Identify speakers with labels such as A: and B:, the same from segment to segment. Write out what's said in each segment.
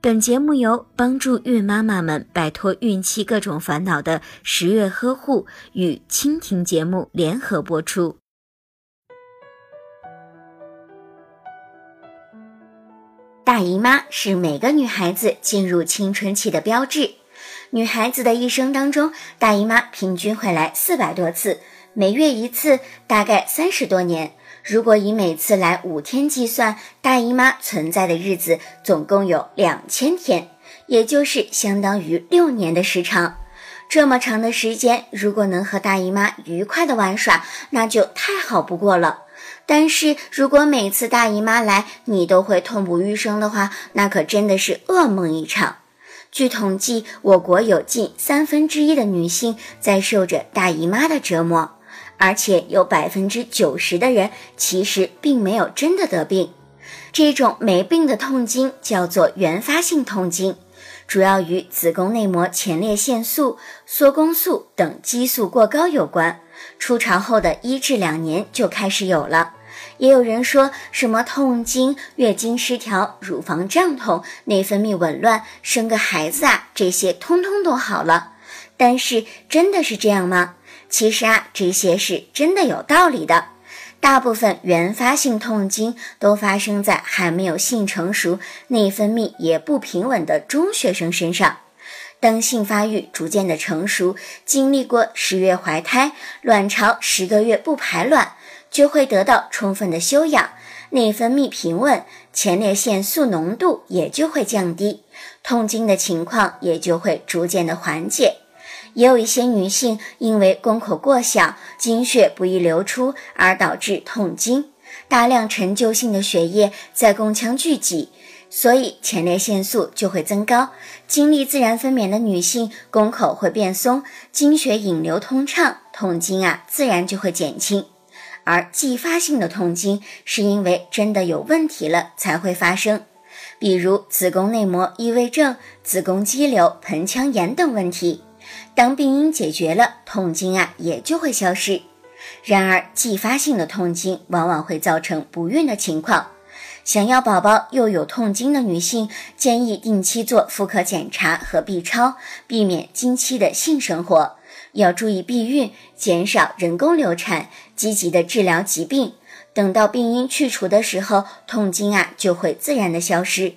A: 本节目由帮助孕妈妈们摆脱孕期各种烦恼的十月呵护与蜻蜓节目联合播出。大姨妈是每个女孩子进入青春期的标志。女孩子的一生当中，大姨妈平均会来四百多次，每月一次，大概三十多年。如果以每次来五天计算，大姨妈存在的日子总共有两千天，也就是相当于六年的时长。这么长的时间，如果能和大姨妈愉快的玩耍，那就太好不过了。但是如果每次大姨妈来你都会痛不欲生的话，那可真的是噩梦一场。据统计，我国有近三分之一的女性在受着大姨妈的折磨。而且有百分之九十的人其实并没有真的得病，这种没病的痛经叫做原发性痛经，主要与子宫内膜前列腺素、缩宫素等激素过高有关。初潮后的一至两年就开始有了。也有人说什么痛经、月经失调、乳房胀痛、内分泌紊乱，生个孩子啊，这些通通都好了。但是真的是这样吗？其实啊，这些是真的有道理的。大部分原发性痛经都发生在还没有性成熟、内分泌也不平稳的中学生身上。当性发育逐渐的成熟，经历过十月怀胎、卵巢十个月不排卵，就会得到充分的休养，内分泌平稳，前列腺素浓度也就会降低，痛经的情况也就会逐渐的缓解。也有一些女性因为宫口过小、经血不易流出而导致痛经，大量陈旧性的血液在宫腔聚集，所以前列腺素就会增高。经历自然分娩的女性，宫口会变松，经血引流通畅，痛经啊自然就会减轻。而继发性的痛经是因为真的有问题了才会发生，比如子宫内膜异位症、子宫肌瘤、盆腔炎等问题。当病因解决了，痛经啊也就会消失。然而，继发性的痛经往往会造成不孕的情况。想要宝宝又有痛经的女性，建议定期做妇科检查和 B 超，避免经期的性生活。要注意避孕，减少人工流产，积极的治疗疾病。等到病因去除的时候，痛经啊就会自然的消失。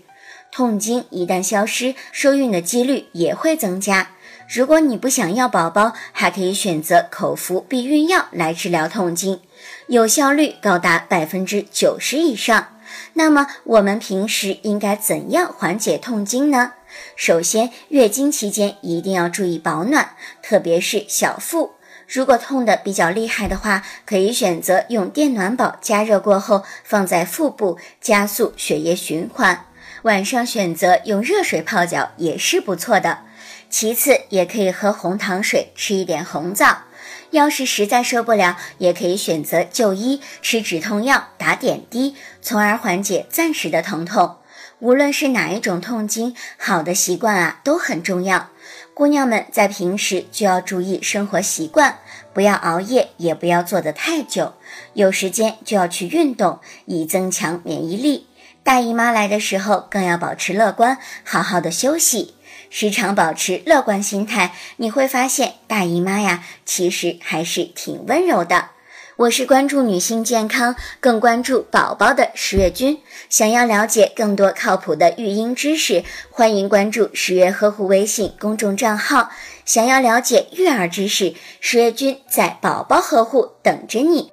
A: 痛经一旦消失，受孕的几率也会增加。如果你不想要宝宝，还可以选择口服避孕药来治疗痛经，有效率高达百分之九十以上。那么我们平时应该怎样缓解痛经呢？首先，月经期间一定要注意保暖，特别是小腹。如果痛的比较厉害的话，可以选择用电暖宝加热过后放在腹部，加速血液循环。晚上选择用热水泡脚也是不错的。其次，也可以喝红糖水，吃一点红枣。要是实在受不了，也可以选择就医，吃止痛药，打点滴，从而缓解暂时的疼痛。无论是哪一种痛经，好的习惯啊都很重要。姑娘们在平时就要注意生活习惯，不要熬夜，也不要坐得太久。有时间就要去运动，以增强免疫力。大姨妈来的时候，更要保持乐观，好好的休息。时常保持乐观心态，你会发现大姨妈呀，其实还是挺温柔的。我是关注女性健康，更关注宝宝的十月君。想要了解更多靠谱的育婴知识，欢迎关注十月呵护微信公众账号。想要了解育儿知识，十月君在宝宝呵护等着你。